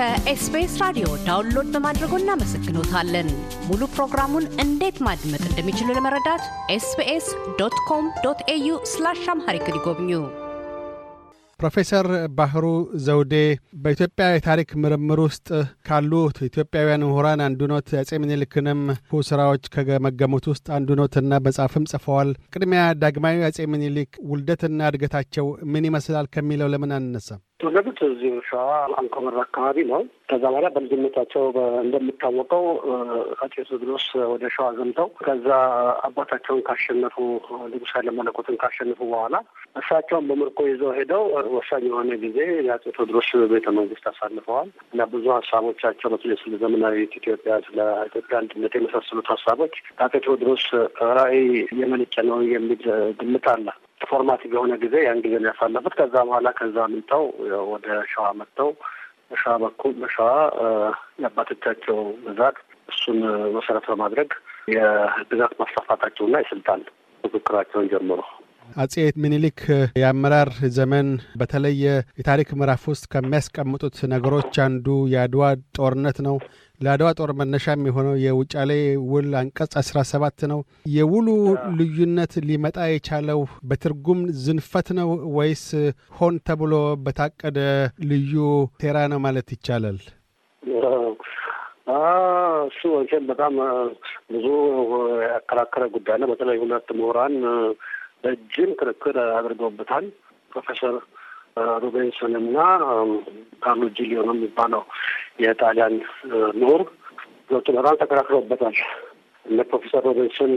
ከኤስቢኤስ ራዲዮ download በማድረጎ እናመሰግኖታለን። ሙሉ ፕሮግራሙን እንዴት ማድመጥ እንደሚችሉ ለመረዳት ኤስቢኤስ dot com dot au slash Amharic ይጎብኙ። ፕሮፌሰር ባህሩ ዘውዴ በኢትዮጵያ የታሪክ ምርምር ውስጥ ካሉት ኢትዮጵያውያን ምሁራን አንዱ ኖት። አጼ ምኒልክንም ስራዎች ከገመገሙት ውስጥ አንዱ ኖት እና በጻፍም ጽፈዋል። ቅድሚያ ዳግማዊ አጼ ምኒልክ ውልደትና እድገታቸው ምን ይመስላል ከሚለው ለምን አንነሳም? የተወለዱት እዚሁ ሸዋ አንኮበር አካባቢ ነው። ከዛ በኋላ በልጅነታቸው እንደሚታወቀው አጼ ቴዎድሮስ ወደ ሸዋ ዘምተው ከዛ አባታቸውን ካሸነፉ ንጉሥ ኃይለ መለኮትን ካሸነፉ በኋላ እሳቸውን በምርኮ ይዘው ሄደው ወሳኝ የሆነ ጊዜ የአጼ ቴዎድሮስ ቤተ መንግስት አሳልፈዋል እና ብዙ ሀሳቦቻቸው በተለይ ስለ ዘመናዊት ኢትዮጵያ፣ ስለ ኢትዮጵያ አንድነት የመሳሰሉት ሀሳቦች ከአጼ ቴዎድሮስ ራዕይ የመነጨ ነው የሚል ግምት አለ። formative የሆነ ጊዜ ያን ጊዜ ያሳለፉት። ከዛ በኋላ ከዛ ምንተው ወደ ሸዋ መጥተው በሸዋ በኩል በሸዋ የአባቶቻቸው ብዛት እሱን መሰረት በማድረግ የግዛት ማስፋፋታቸውና የስልጣን ፉክክራቸውን ጀምሮ አጼ ምኒልክ የአመራር ዘመን በተለየ የታሪክ ምዕራፍ ውስጥ ከሚያስቀምጡት ነገሮች አንዱ የአድዋ ጦርነት ነው። ለአድዋ ጦር መነሻም የሆነው የውጫሌ ውል አንቀጽ አስራ ሰባት ነው። የውሉ ልዩነት ሊመጣ የቻለው በትርጉም ዝንፈት ነው ወይስ ሆን ተብሎ በታቀደ ልዩ ሴራ ነው ማለት ይቻላል? እሱ በጣም ብዙ ያከራከረ ጉዳይ ነው። በተለይ ሁለት ምሁራን ረጅም ክርክር አድርገውበታል። ፕሮፌሰር ሩቤንሰን እና ካርሎ ጂሊዮ ነው የሚባለው የጣሊያን ምሁር ሁለቱ በጣም ተከራክረውበታል። እነ ፕሮፌሰር ሮቤንሰን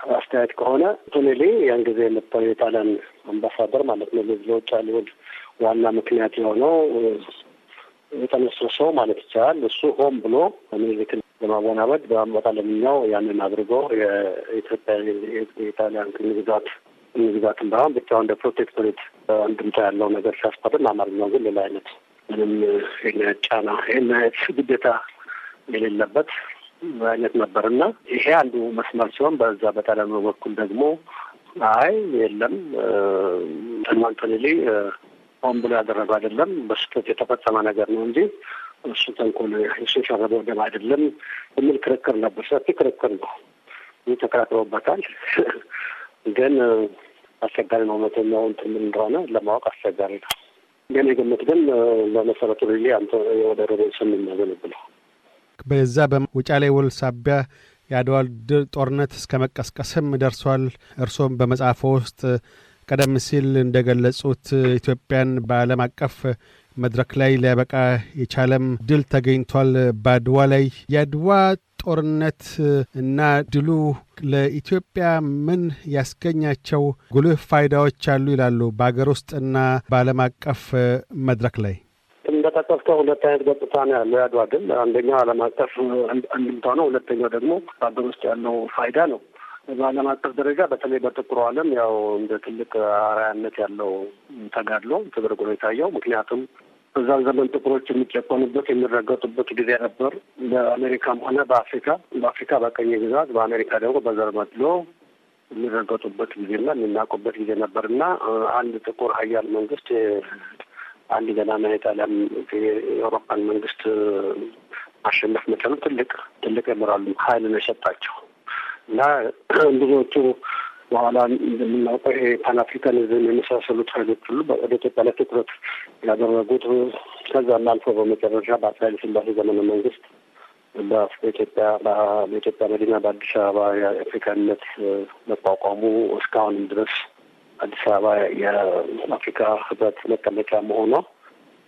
አስተያየት ከሆነ ቶኔሊ ያን ጊዜ የመጣው የጣሊያን አምባሳደር ማለት ነው ለውጭ ሊሆን ዋና ምክንያት የሆነው የተነሰሰው ማለት ይቻላል እሱ ሆን ብሎ ምኒልክን ለማወናበድ በመጣለምኛው ያንን አድርጎ የኢትዮጵያ የጣሊያን ግዛት ግዛትን ባይሆን ብቻ እንደ protectorate አንድምታ ያለው ነገር ሲያስፈርም፣ አማርኛው ግን ሌላ አይነት ምንም ጫና አይነት ግዴታ የሌለበት አይነት ነበር እና ይሄ አንዱ መስመር ሲሆን በዛ በጣሊያኑ በኩል ደግሞ አይ የለም አንቶኔሊ ሆን ብሎ ያደረገው አይደለም፣ በስህተት የተፈጸመ ነገር ነው እንጂ እሱ ተንኮል እሱ የሸረበው ደም አይደለም የሚል ክርክር ነበር። ሰፊ ክርክር ነው። ይህ ተከራክረውበታል። ግን አስቸጋሪ ነው። እውነተኛው እንትን ምን እንደሆነ ለማወቅ አስቸጋሪ ነው። ግን የግምት ግን በመሰረቱ really አንተ ወደ ሮቤንሰን የሚያገለግለው በዛ በውጫሌ ውል ሳቢያ የአድዋ ድል ጦርነት እስከ መቀስቀስም ደርሷል። እርሶም በመጽሐፎ ውስጥ ቀደም ሲል እንደገለጹት ኢትዮጵያን በዓለም አቀፍ መድረክ ላይ ሊያበቃ የቻለም ድል ተገኝቷል በአድዋ ላይ። የአድዋ ጦርነት እና ድሉ ለኢትዮጵያ ምን ያስገኛቸው ጉልህ ፋይዳዎች አሉ ይላሉ በሀገር ውስጥና በዓለም አቀፍ መድረክ ላይ? እንደጠቀስከው ሁለት አይነት ገጽታ ነው ያለው የአድዋ ድል። አንደኛው ዓለም አቀፍ አንድምታ ነው። ሁለተኛው ደግሞ በሀገር ውስጥ ያለው ፋይዳ ነው። በዓለም አቀፍ ደረጃ በተለይ በጥቁሩ ዓለም ያው እንደ ትልቅ አርአያነት ያለው ተጋድሎ ተደርጎ ነው የታየው። ምክንያቱም በዛን ዘመን ጥቁሮች የሚጨቆኑበት የሚረገጡበት ጊዜ ነበር። በአሜሪካም ሆነ በአፍሪካ በአፍሪካ በቀኝ ግዛት፣ በአሜሪካ ደግሞ በዘር መድሎ የሚረገጡበት ጊዜና የሚናቁበት ጊዜ ነበር እና አንድ ጥቁር ሀያል መንግስት አንድ ገናና የጣሊያን የአውሮፓን መንግስት ማሸነፍ መቻሉ ትልቅ ትልቅ የሞራል ኃይል ነው የሰጣቸው እና ብዙዎቹ በኋላ እንደምናውቀው ይሄ Pan Africanism የመሳሰሉት ኃይሎች ሁሉ ወደ ኢትዮጵያ ላይ ትኩረት ያደረጉት ከዛም አልፎ በመጨረሻ በአፄ ኃይለ ሥላሴ ዘመነ መንግስት በኢትዮጵያ በኢትዮጵያ መዲና በአዲስ አበባ የአፍሪካ አንድነት መቋቋሙ እስካሁንም ድረስ አዲስ አበባ የአፍሪካ ህብረት መቀመጫ መሆኗ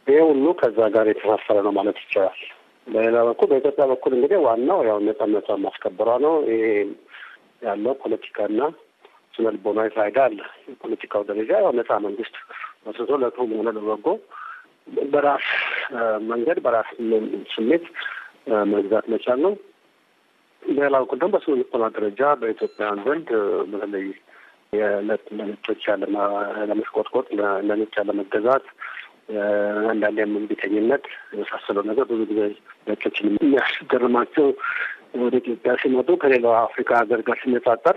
ይሄ ሁሉ ከዛ ጋር የተሳሰረ ነው ማለት ይቻላል። በሌላ በኩል በኢትዮጵያ በኩል እንግዲህ ዋናው ያው ነጻነቷን ማስከበሯ ነው። ይሄ ያለው ፖለቲካና ስነ ልቦናዊ ፋይዳ አለ። የፖለቲካው ደረጃ ያው ነጻ መንግስት መስርቶ ለክፉም ሆነ ለበጎ በራስ መንገድ በራስ ስሜት መግዛት መቻል ነው። በኩል ደግሞ በስነ ልቦና ደረጃ በኢትዮጵያውያን ዘንድ በተለይ የዕለት ለነጮች ያለመሽቆጥቆጥ፣ ለነጭ ያለመገዛት፣ አንዳንዴም እምቢተኝነት የመሳሰለው ነገር ብዙ ጊዜ ነጮችን የሚያስገርማቸው ወደ ኢትዮጵያ ሲመጡ ከሌላው አፍሪካ ሀገር ጋር ሲነጻጸር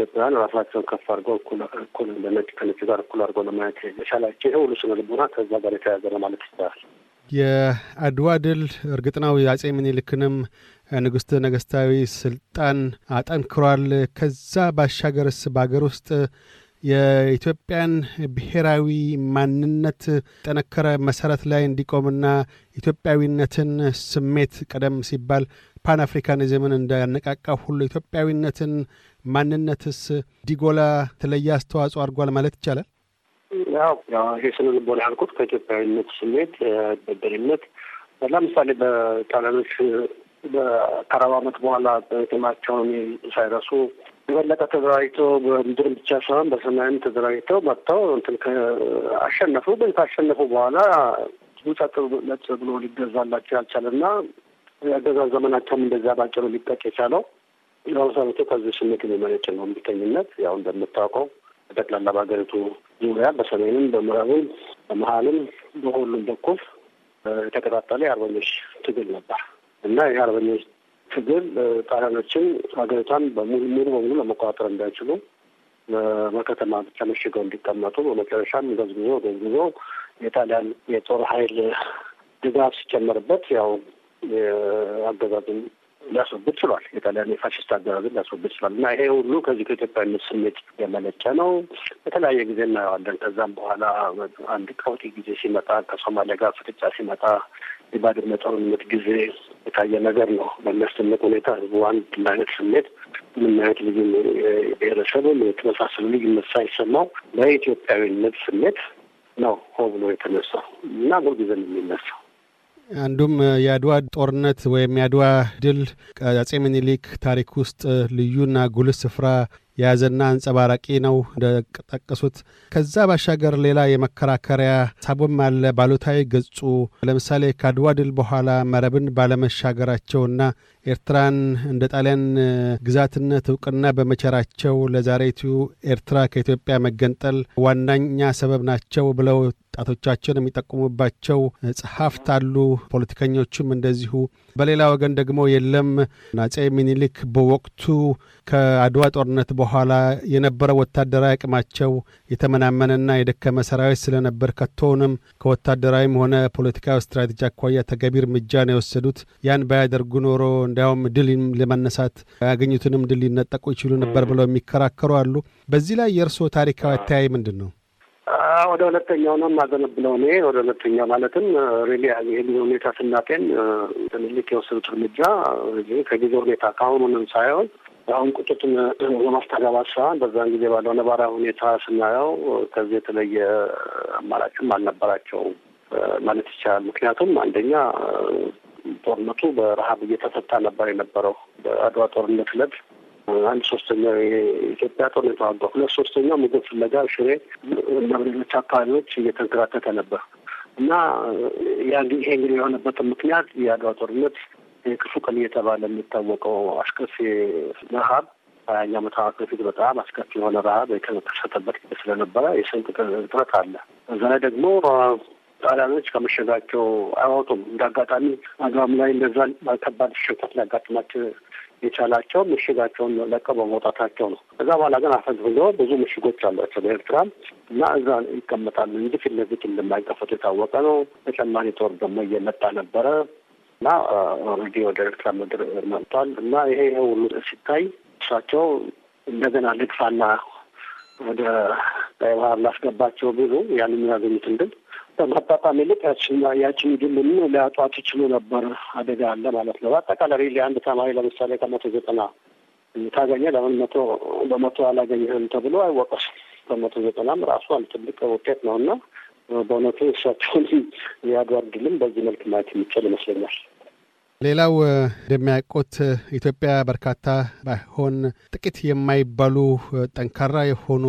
ኢትዮጵያውያን ራሳቸውን ከፍ አድርገው እኩል ለነጭ ከነጭ ጋር እኩል አድርገው ለማየት የቻላቸው ይሄ ሁሉ ስነ ልቦና ከዛ ጋር የተያዘ ነው ማለት ይቻላል። የአድዋ ድል እርግጥ ነው የአጼ ምኒልክንም ንጉሥተ ነገሥታዊ ስልጣን አጠንክሯል። ከዛ ባሻገርስ በአገር ውስጥ የኢትዮጵያን ብሔራዊ ማንነት ጠነከረ መሰረት ላይ እንዲቆምና ኢትዮጵያዊነትን ስሜት ቀደም ሲባል ፓን አፍሪካኒዝምን እንዳያነቃቃ ሁሉ ኢትዮጵያዊነትን ማንነትስ እንዲጎላ የተለየ አስተዋጽኦ አድርጓል ማለት ይቻላል። ያው ይሄ ስነ ልቦና ያልኩት ከኢትዮጵያዊነት ስሜት በደሪነት ለምሳሌ በጣሊያኖች በአርባ ዓመት በኋላ ጥቅማቸውን ሳይረሱ የበለጠ ተደራጅተው በምድር ብቻ ሳይሆን በሰማይም ተደራጅተው መጥተው እንትን አሸነፉ። ግን ካሸነፉ በኋላ ጸጥ ብሎ ሊገዛላቸው ያልቻለና የአገዛዝ ዘመናቸውም እንደዚያ ባጭሩ ሊጠቅ የቻለው ለመሰረቱ ከዚህ ስሜት የሚመነጭ ነው። እምቢተኝነት ያው እንደምታውቀው በጠቅላላ በሀገሪቱ ዙሪያ በሰሜንም፣ በምዕራብም፣ በመሀልም በሁሉም በኩል የተቀጣጠለ የአርበኞች ትግል ነበር እና ይህ አርበኞች ትግል ጣሊያኖችን ሀገሪቷን ሙሉ በሙሉ ለመቆጣጠር እንዳይችሉ በከተማ ብቻ መሽገው እንዲቀመጡ በመጨረሻም ገዝግዞ ገዝግዞ የጣሊያን የጦር ኃይል ድጋፍ ሲጨመርበት ያው አገዛዙን ሊያስወግድ ችሏል። የጣሊያን የፋሽስት አገዛዝን ሊያስወግድ ችሏል እና ይሄ ሁሉ ከዚህ ከኢትዮጵያዊነት ስሜት የመነጨ ነው። በተለያየ ጊዜ እናየዋለን። ከዛም በኋላ አንድ ቀውጢ ጊዜ ሲመጣ ከሶማሊያ ጋር ፍጥጫ ሲመጣ የባድመ ጦርነት ጊዜ የታየ ነገር ነው። በሚያስደንቅ ሁኔታ ህዝቡ አንድ አይነት ስሜት ምንም አይነት ልዩ ብሔረሰብም የተመሳሰሉ ልዩነት ሳይሰማው በኢትዮጵያዊነት ስሜት ነው ሆ ብሎ የተነሳው እና ሁልጊዜም የሚነሳው አንዱም የአድዋ ጦርነት ወይም የአድዋ ድል አጼ ምኒልክ ታሪክ ውስጥ ልዩና ጉልህ ስፍራ የያዘና አንጸባራቂ ነው እንደጠቀሱት። ከዛ ባሻገር ሌላ የመከራከሪያ ሳቡም አለ። ባሉታዊ ገጹ ለምሳሌ ከአድዋ ድል በኋላ መረብን ባለመሻገራቸውና ኤርትራን እንደ ጣሊያን ግዛትነት እውቅና በመቸራቸው ለዛሬቱ ኤርትራ ከኢትዮጵያ መገንጠል ዋናኛ ሰበብ ናቸው ብለው ጣቶቻቸውን የሚጠቁሙባቸው ጸሐፍት አሉ። ፖለቲከኞቹም እንደዚሁ። በሌላ ወገን ደግሞ የለም አጼ ሚኒሊክ በወቅቱ ከአድዋ ጦርነት በኋላ የነበረው ወታደራዊ አቅማቸው የተመናመነና የደከመ ሰራዊት ስለነበር ከቶውንም ከወታደራዊም ሆነ ፖለቲካዊ ስትራቴጂ አኳያ ተገቢ እርምጃ ነው የወሰዱት። ያን ባያደርጉ ኖሮ እንዲያውም ድል ለመነሳት ያገኙትንም ድል ሊነጠቁ ይችሉ ነበር ብለው የሚከራከሩ አሉ። በዚህ ላይ የእርስዎ ታሪካዊ አተያይ ምንድን ነው? ወደ ሁለተኛው ነው የማዘነብለው እኔ ወደ ሁለተኛው ማለትም ሬሊ ይህን ሁኔታ ስናጤን ምኒልክ የወሰዱት እርምጃ ከጊዜ ሁኔታ ከአሁኑንም ሳይሆን አሁን ቁጭትን በማስተጋባት ሳይሆን በዛን ጊዜ ባለው ነባራዊ ሁኔታ ስናየው ከዚህ የተለየ አማራጭም አልነበራቸውም ማለት ይቻላል። ምክንያቱም አንደኛ ጦርነቱ በረሀብ እየተፈታ ነበር የነበረው። በአድዋ ጦርነት ዕለት አንድ ሶስተኛው የኢትዮጵያ ጦር የተዋጋው፣ ሁለት ሶስተኛው ምግብ ፍለጋ ሽሬ እና ሌሎች አካባቢዎች እየተንከራተተ ነበር እና ይሄ እንግዲህ የሆነበትን ምክንያት የአድዋ ጦርነት የክፉ ቀን እየተባለ የሚታወቀው አስከፊ ረሀብ ሀያኛ ዓመት በፊት በጣም አስከፊ የሆነ ረሀብ የተከሰተበት ስለነበረ የስንቅ እጥረት አለ። እዛ ላይ ደግሞ ጣሊያኖች ከመሸጋቸው አይወጡም። እንደ አጋጣሚ አድዋም ላይ እንደዛ ከባድ ሽንፈት ሊያጋጥማቸው የቻላቸው ምሽጋቸውን ለቀው በመውጣታቸው ነው። ከዛ በኋላ ግን አፈግፍገው ብዙ ምሽጎች አሏቸው በኤርትራም እና እዛ ይቀመጣሉ እንጂ ፊት ለፊት እንደማይከፈቱ የታወቀ ነው። ተጨማሪ ጦር ደግሞ እየመጣ ነበረ እና already ወደ ኤርትራ ምድር መጥቷል እና ይሄ ይሄ ሁሉ ሲታይ እሳቸው እንደገና ልግፋና ወደ ቀይ ባህር ላስገባቸው ቢሉ ያንን ያገኙትን ድል በማጣጣም ይልቅ ያችን ድል ሊያጧት ይችሉ ነበር። አደጋ አለ ማለት ነው። በአጠቃላይ አንድ ተማሪ ለምሳሌ ከመቶ ዘጠና ታገኘ ለምን መቶ በመቶ አላገኘህም ተብሎ አይወቀስም። በመቶ ዘጠናም ራሱ አንድ ትልቅ ውጤት ነው እና በእውነቱ እሳቸውን የአድዋ ድልም በዚህ መልክ ማየት የሚቻል ይመስለኛል። ሌላው እንደሚያውቁት ኢትዮጵያ በርካታ ባይሆን ጥቂት የማይባሉ ጠንካራ የሆኑ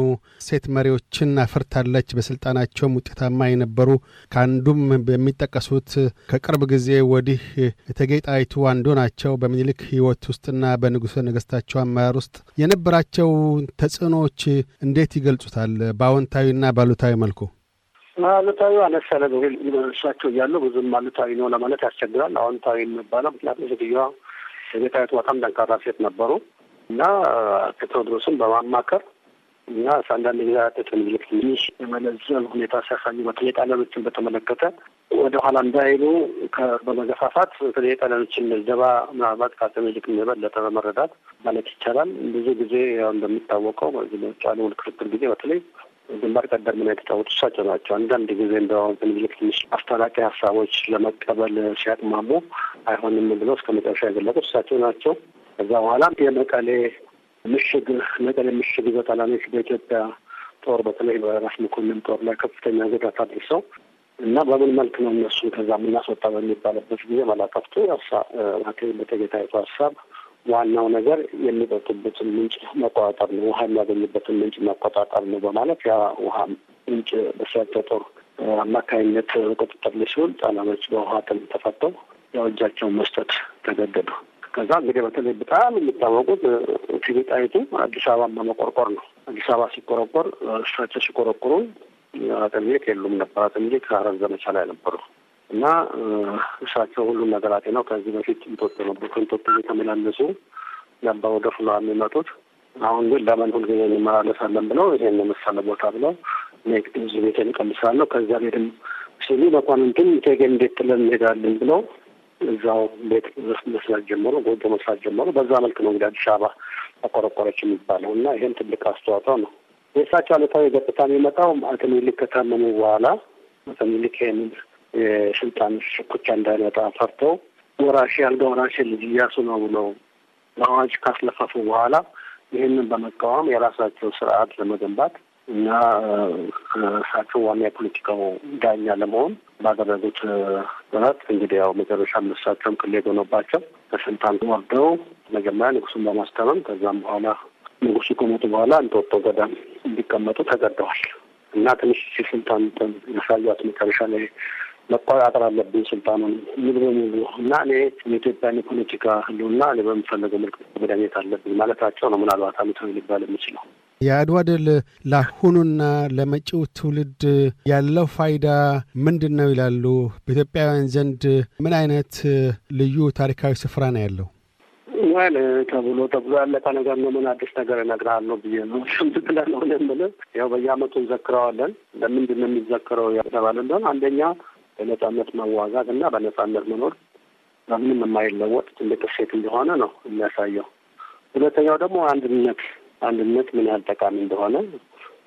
ሴት መሪዎችን አፍርታለች። በስልጣናቸውም ውጤታማ የነበሩ ከአንዱም በሚጠቀሱት ከቅርብ ጊዜ ወዲህ እቴጌ ጣይቱ አንዱ ናቸው። በምኒልክ ሕይወት ውስጥና በንጉሠ ነገሥታቸው አመራር ውስጥ የነበራቸው ተጽዕኖዎች እንዴት ይገልጹታል? በአዎንታዊና ባሉታዊ መልኩ አሉታዊ አነስ ያለ ነው። እሳቸው እያሉ ብዙም አሉታዊ ነው ለማለት ያስቸግራል። አዎንታዊ የሚባለው ምክንያቱም ሴትዮዋ ጣይቱ በጣም ጠንካራ ሴት ነበሩ እና ቴዎድሮስን በማማከር እና አንዳንድ ጊዜ አጤ ምኒልክ ትንሽ የመለዘብ ሁኔታ ሲያሳዩ በተለይ ጣሊያኖችን በተመለከተ ወደ እንዳይሉ በመገፋፋት በተለይ የጣሊያኖችን ምዝደባ ምናልባት ከአጤ ምኒልክ የበለጠ በመረዳት ማለት ይቻላል። ብዙ ጊዜ ያው እንደሚታወቀው በዚህ ጫሉ ክርክር ጊዜ በተለይ ግንባር ቀደም ምን የተጫወቱ እሳቸው ናቸው። አንዳንድ ጊዜ እንደውም ምኒልክ ትንሽ አስታራቂ ሀሳቦች ለመቀበል ሲያቅማሙ አይሆንም ብለው እስከ መጨረሻ የገለጹት እሳቸው ናቸው። ከዛ በኋላ የመቀሌ ምሽግ መቀሌ ምሽግ በጣሊያኖች በኢትዮጵያ ጦር በተለይ በራስ መኮንን ጦር ላይ ከፍተኛ ጉዳት አድርሰው እና በምን መልክ ነው እነሱ ከዛ የምናስወጣ በሚባልበት ጊዜ መላከፍቱ እቴጌ ጣይቱ ሀሳብ ዋናው ነገር የሚጠጡበትን ምንጭ መቆጣጠር ነው፣ ውሃ የሚያገኙበትን ምንጭ መቆጣጠር ነው በማለት ያ ውሃ ምንጭ በእሳቸው ጦር አማካኝነት ቁጥጥር ላይ ሲውል ጣሊያኖች በውሃ ጥም ተፈተው ያው መስጠት ተገደዱ። ከዛ እንግዲህ በተለይ በጣም የሚታወቁት ጣይቱ አዲስ አበባን በመቆርቆር ነው። አዲስ አበባ ሲቆረቆር እሳቸው ሲቆረቆሩ ምኒልክ የሉም ነበር። ምኒልክ ሐረር ዘመቻ ላይ ነበሩ እና እሳቸው ሁሉም ነገር አጤ ነው። ከዚህ በፊት እንጦጦ ነበሩ። ከእንጦጦ እየተመላለሱ ነበር ወደ ፍሏ የሚመጡት። አሁን ግን ለምን ሁልጊዜ እንመላለሳለን ብለው ይሄን የመሰለ ቦታ ብለው ብዙ ቤት እንቀልሳለሁ ከዚያ ቤትም ሲሉ መኳንንቱም እቴጌ እንዴት ጥለን እንሄዳለን ብለው እዛው ቤት መስራት ጀመሩ፣ ጎጆ መስራት ጀመሩ። በዛ መልክ ነው እንግዲህ አዲስ አበባ ተቆረቆረች የሚባለው እና ይህም ትልቅ አስተዋጽኦ ነው። የእሳቸው አሉታዊ ገጽታ የሚመጣው አቶ ምኒልክ ከታመሙ በኋላ አቶ ምኒልክ ይህንን የስልጣን ሽኩቻ እንዳይመጣ ፈርተው ወራሽ ያልጋ ወራሽ ልጅ እያሱ ነው ብለው በአዋጅ ካስለፈፉ በኋላ ይህንን በመቃወም የራሳቸው ስርዓት ለመገንባት እና እሳቸው ዋና የፖለቲካው ዳኛ ለመሆን ባደረጉት ጥረት እንግዲህ ያው መጨረሻ እሳቸውም ቅሌት ሆኖባቸው ከስልጣን ወርደው መጀመሪያ ንጉሱን በማስታመም ከዛም በኋላ ንጉሱ ከሞቱ በኋላ እንጦጦ ገዳም እንዲቀመጡ ተገደዋል። እና ትንሽ ስልጣን ያሳዩት መጨረሻ ላይ መቆጣጠር አለብኝ ስልጣኑን ሙሉ በሙሉ እና እኔ የኢትዮጵያን የፖለቲካ ህልውና እኔ በምፈለገው መልክ መዳኘት አለብኝ ማለታቸው ነው። ምናልባት አሉታዊ ሊባል የሚችለው የአድዋ ድል ለአሁኑና ለመጪው ትውልድ ያለው ፋይዳ ምንድን ነው ይላሉ? በኢትዮጵያውያን ዘንድ ምን አይነት ልዩ ታሪካዊ ስፍራ ነው ያለው? ወል ተብሎ ተብሎ ያለቀ ነገር ነው። ምን አዲስ ነገር እነግርሃለሁ ብዬ ነው ምትላለሁ የምልህ። ያው በየአመቱ እንዘክረዋለን። ለምንድን ነው የሚዘክረው የተባለ እንደሆነ አንደኛ በነጻነት መዋጋት እና በነጻነት መኖር በምንም የማይለወጥ ትልቅ እሴት እንደሆነ ነው የሚያሳየው። ሁለተኛው ደግሞ አንድነት አንድነት ምን ያህል ጠቃሚ እንደሆነ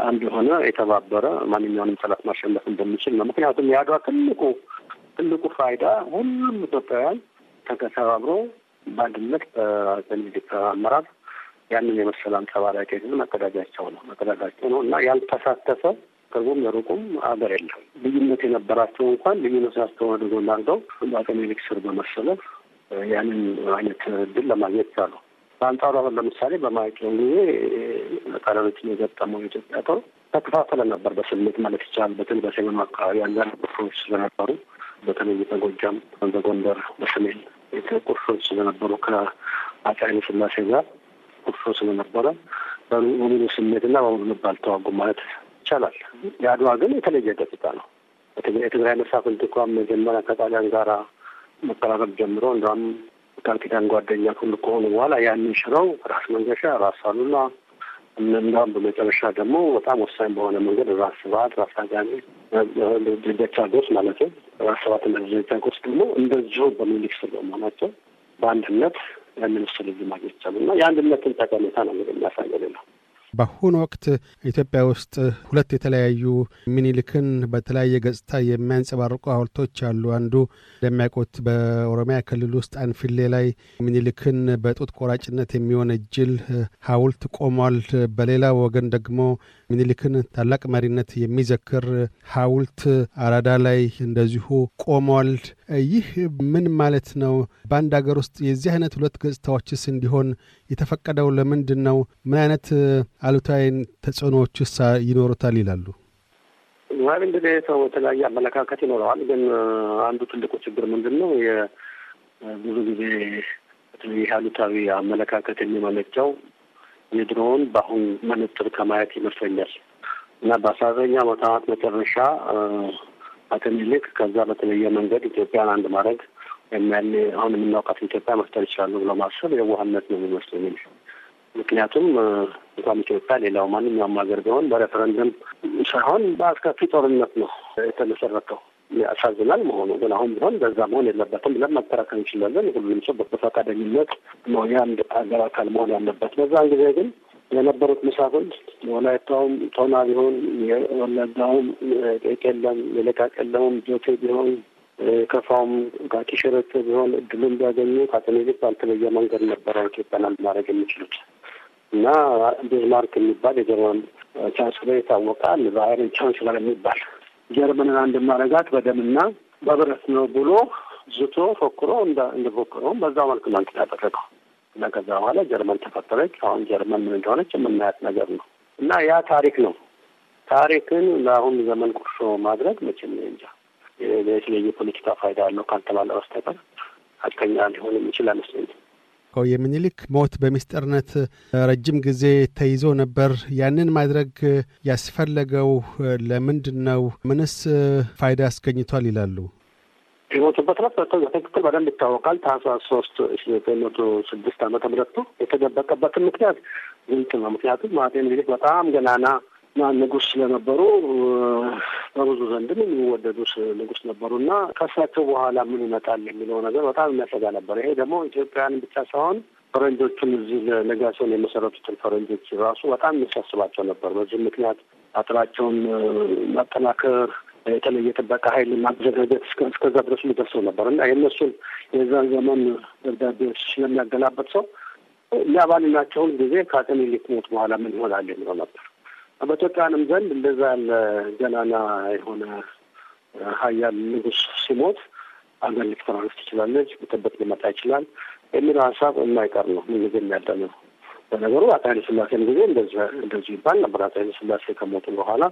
አንድ የሆነ የተባበረ ማንኛውንም ጠላት ማሸነፍ እንደሚችል ነው። ምክንያቱም የአድዋ ትልቁ ትልቁ ፋይዳ ሁሉም ኢትዮጵያውያን ተከተባብሮ በአንድነት በአፄ አመራር ያንን የመሰለ አንጸባራቂ መቀዳጃቸው ነው መቀዳጃቸው ነው እና ያልተሳተፈ ቅርቡም የሩቁም ሀገር የለም። ልዩነት የነበራቸው እንኳን ልዩነታቸውን ጎን አድርገው በአፄ ስር በመሰለፍ ያንን አይነት ድል ለማግኘት ቻሉ። በአንጻሩ አሁን ለምሳሌ በማይጨው ጊዜ ጣሊያኖችን የገጠመው የኢትዮጵያ ጦር ተከፋፈለ ነበር በስሜት ማለት ይቻላል። በተለይ በሰሜኑ አካባቢ አንዳንድ ቁርሾች ስለነበሩ በተለይ በጎጃም፣ በጎንደር፣ በሰሜን ቁርሾች ስለነበሩ ከአፄ ኃይለ ሥላሴ ጋር ቁርሾ ስለነበረ በሙሉ ስሜትና በሙሉ ልብ አልተዋጉም ማለት ይቻላል። የአድዋ ግን የተለየ ገጽታ ነው። የትግራይ መሳፍንት እንኳን መጀመሪያ ከጣሊያን ጋራ መቀራረብ ጀምሮ እንደም ቃል ኪዳን ጓደኛ ሁሉ ከሆኑ በኋላ ያንን ሽረው ራስ መንገሻ፣ ራስ አሉላ እንዳም በመጨረሻ ደግሞ በጣም ወሳኝ በሆነ መንገድ ራስ ስብሀት፣ ራስ አጋሜ፣ ደጃች ማለት ራስ ስብሀት እና ደጃች ደግሞ እንደዚሁ በሚኒሊክ ስር በመሆናቸው በአንድነት ያንን እዚህ ማግኘት ይቻሉ እና የአንድነትን ጠቀሜታ ነው የሚያሳየው ሌላው በአሁኑ ወቅት ኢትዮጵያ ውስጥ ሁለት የተለያዩ ሚኒሊክን በተለያየ ገጽታ የሚያንጸባርቁ ሐውልቶች አሉ። አንዱ እንደሚያውቁት በኦሮሚያ ክልል ውስጥ አንፊሌ ላይ ሚኒሊክን በጡት ቆራጭነት የሚወነጅል ሐውልት ቆሟል። በሌላ ወገን ደግሞ ሚኒሊክን ታላቅ መሪነት የሚዘክር ሐውልት አራዳ ላይ እንደዚሁ ቆሟል። ይህ ምን ማለት ነው? በአንድ ሀገር ውስጥ የዚህ አይነት ሁለት ገጽታዎችስ እንዲሆን የተፈቀደው ለምንድን ነው? ምን አይነት አሉታዊ ተጽዕኖዎችስ ይኖሩታል ይላሉ? እንግዲህ ሰው የተለያየ አመለካከት ይኖረዋል። ግን አንዱ ትልቁ ችግር ምንድን ነው? ብዙ ጊዜ ይህ አሉታዊ አመለካከት የሚመነጨው የድሮውን በአሁን መነጽር ከማየት ይመስለኛል እና በአስራ ዘጠነኛው መቶ መጨረሻ አፄ ምኒልክ ከዛ በተለየ መንገድ ኢትዮጵያን አንድ ማድረግ ወይም አሁን የምናውቃት ኢትዮጵያ መፍጠር ይችላሉ ብሎ ማሰብ የዋህነት ነው የሚመስለኝ። ምክንያቱም እንኳን ኢትዮጵያ ሌላው ማንኛውም ሀገር ቢሆን በሬፈረንደም ሳይሆን በአስከፊ ጦርነት ነው የተመሰረተው። ያሳዝናል መሆኑ ግን አሁን ቢሆን በዛ መሆን የለበትም ብለን መከራከር እንችላለን። ሁሉም ሰው በፈቃደኝነት ነው የአንድ ሀገር አካል መሆን ያለበት። በዛን ጊዜ ግን የነበሩት መሳፍንት የወላይታውም ቶና ቢሆን የወለጋውም ቄለም የለቃ ቄለሙም ጆቴ ቢሆን ከፋውም ሽረት ቢሆን እድሉን ቢያገኙ ምኒልክ ባልተለየ መንገድ ነበረ ኢትዮጵያን ማድረግ የሚችሉት እና ቢዝማርክ የሚባል የጀርመን ቻንስለር ይታወቃል። በ iron chancellor የሚባል ጀርመንን አንድ ማረጋት በደምና በብረት ነው ብሎ ዝቶ ፎክሮ እንደፎክረውም በዛው መልክ ነው ያደረገው እና ከዛ በኋላ ጀርመን ተፈጠረች። አሁን ጀርመን ምን እንደሆነች የምናያት ነገር ነው እና ያ ታሪክ ነው። ታሪክን ለአሁን ዘመን ቁርሾ ማድረግ መቼም እንጃ የተለየ ፖለቲካ ፋይዳ አለው ካልተባለ በስተቀር ሀቀኛ ሊሆን የሚችል አይመስለኝም። የሚኒሊክ ሞት በሚስጥርነት ረጅም ጊዜ ተይዞ ነበር። ያንን ማድረግ ያስፈለገው ለምንድን ነው? ምንስ ፋይዳ አስገኝቷል ይላሉ? የሞቱበት ዕለት በትክክል በደንብ ይታወቃል። ታህሳስ ሶስት ዘጠኝ መቶ ስድስት ዓመተ ምህረት የተደበቀበትን ምክንያት ግልጽ ነው። ምክንያቱም አጤ ምኒልክ በጣም ገናና እና ንጉሥ ስለነበሩ በብዙ ዘንድም የሚወደዱ ንጉሥ ነበሩ እና ከእሳቸው በኋላ ምን ይመጣል የሚለው ነገር በጣም የሚያሰጋ ነበር። ይሄ ደግሞ ኢትዮጵያን ብቻ ሳይሆን ፈረንጆቹን እዚህ ለነጋሲዮን የመሰረቱትን ፈረንጆች ራሱ በጣም የሚያሳስባቸው ነበር። በዚህ ምክንያት አጥራቸውን ማጠናከር የተለየ ጥበቃ ኃይል ማዘጋጀት እስከዛ ድረስ ሊደርሰው ነበር እና የእነሱን የዛን ዘመን ደብዳቤዎች ስለሚያገላበት ሰው ሊያባልናቸውን ጊዜ ከአጤ ምኒልክ ሞት በኋላ ምን ይሆናል የሚለው ነበር። በኢትዮጵያንም ዘንድ እንደዛ ያለ ገናና የሆነ ሀያል ንጉሥ ሲሞት አገር ልትፈራረስ ትችላለች፣ ብጥብጥ ሊመጣ ይችላል የሚለው ሀሳብ የማይቀር ነው። ምን ጊዜ የሚያለ ነው። በነገሩ አፄ ኃይለ ሥላሴን ጊዜ እንደዚሁ ይባል ነበር። አፄ ኃይለ ሥላሴ ከሞቱ በኋላ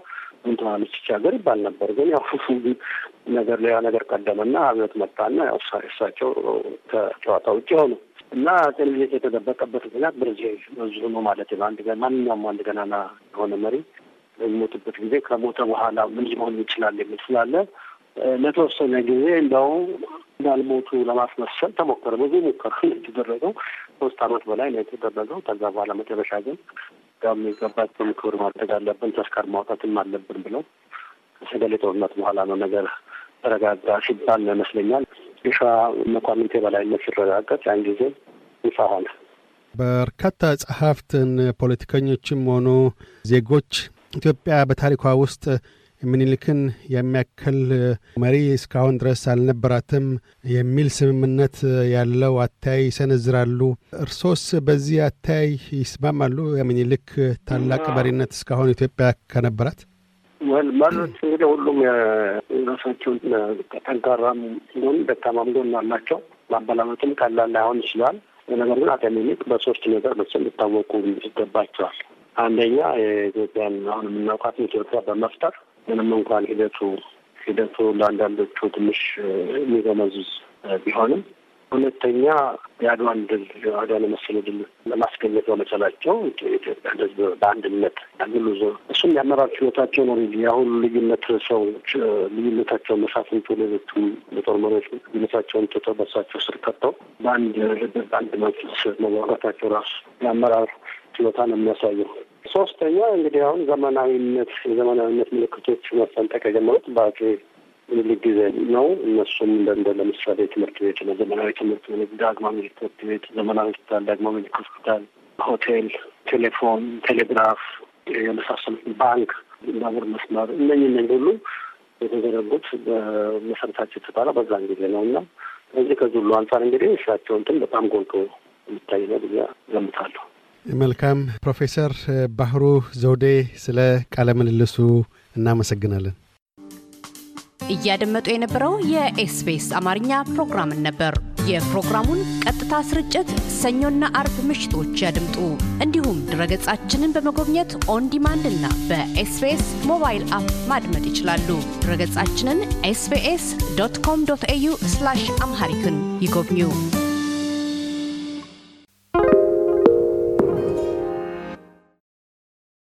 ይህች ሀገር ይባል ነበር። ግን ያው ነገር ሌላ ነገር ቀደመና አብዮት መጣና ያው እሳቸው ከጨዋታ ውጭ ሆኑ እና ምኒልክ የተደበቀበት ምክንያት በዚህ በዚሁ ነው ማለት ነው። አንድ ማንኛውም አንድ ገናና የሆነ መሪ በሚሞትበት ጊዜ ከሞተ በኋላ ምን ሊሆን ይችላል የሚል ስላለ ለተወሰነ ጊዜ እንደው እንዳልሞቱ ለማስመሰል ተሞከረ። ብዙ ሙከራ የተደረገው ሶስት አመት በላይ ነው የተደረገው። ከዛ በኋላ መጨረሻ ግን ያው የሚገባቸውን ክብር ማድረግ አለብን፣ ተስካር ማውጣትም አለብን ብለው ከሰገሌ ጦርነት በኋላ ነው ነገር ተረጋጋ ሲባል ነው ይመስለኛል የሸዋ መኳንንት የበላይነት ሲረጋገጥ ያን ጊዜ ይፋ ሆነ። በርካታ ጸሐፍትን ፖለቲከኞችም ሆኑ ዜጎች ኢትዮጵያ በታሪኳ ውስጥ ምኒልክን የሚያክል መሪ እስካሁን ድረስ አልነበራትም የሚል ስምምነት ያለው አተያይ ይሰነዝራሉ። እርሶስ በዚህ አተያይ ይስማማሉ? የምኒልክ ታላቅ መሪነት እስካሁን ኢትዮጵያ ከነበራት ወል መሪዎች እንግዲህ ሁሉም የራሳቸውን ጠንካራም ጎን ደካማም ጎን አላቸው። ማበላመጥም ቀላል ላይሆን ይችላል። ነገር ግን አጤ ምኒልክ በሶስት ነገር መቼም ሊታወቁ ይገባቸዋል። አንደኛ የኢትዮጵያን አሁን የምናውቃትን ኢትዮጵያ በመፍጠር ምንም እንኳን ሂደቱ ሂደቱ ለአንዳንዶቹ ትንሽ የሚገመዝዝ ቢሆንም ሁለተኛ የአድዋን ድል የአድዋን የመሰለ ድል ለማስገኘት በመቻላቸው ኢትዮጵያ ሕዝብ በአንድነት ያግሉ እሱም የአመራር ችሎታቸው ነው። ያሁሉ ልዩነት ሰዎች ልዩነታቸውን መሳፍንቱ፣ ሌሎቹም የጦር መሪዎች ልዩነታቸውን ትተው በሳቸው ስር ከተው በአንድ በአንድ መንፈስ መዋጋታቸው ራሱ የአመራር ችሎታ ነው የሚያሳየው። ሶስተኛ እንግዲህ አሁን ዘመናዊነት የዘመናዊነት ምልክቶች መፈንጠቅ የጀመሩት በአፄ ምኒልክ ጊዜ ነው። እነሱም እንደ ለምሳሌ ትምህርት ቤት ዘመናዊ ትምህርት ቤት፣ ዳግማዊ ትምህርት ቤት፣ ዘመናዊ ሆስፒታል፣ ዳግማዊ ምኒልክ ሆስፒታል፣ ሆቴል፣ ቴሌፎን፣ ቴሌግራፍ የመሳሰሉት ባንክ፣ ባቡር መስመር እነኝ እነኝ ሁሉ የተዘረጉት በመሰረታቸው የተባለ በዛን ጊዜ ነው እና እዚህ ከዚህ ሁሉ አንጻር እንግዲህ እሳቸው በጣም ጎልቶ የሚታይ ነው ብዬ ገምታለሁ። መልካም ፕሮፌሰር ባህሩ ዘውዴ ስለ ቃለ ምልልሱ እናመሰግናለን። እያደመጡ የነበረው የኤስቢኤስ አማርኛ ፕሮግራምን ነበር። የፕሮግራሙን ቀጥታ ስርጭት ሰኞና አርብ ምሽቶች ያድምጡ። እንዲሁም ድረገጻችንን በመጎብኘት on demand እና በኤስቢኤስ mobile app ማድመጥ ይችላሉ። ድረገጻችንን ኤስቢኤስ dot com dot au Amharic ን ይጎብኙ።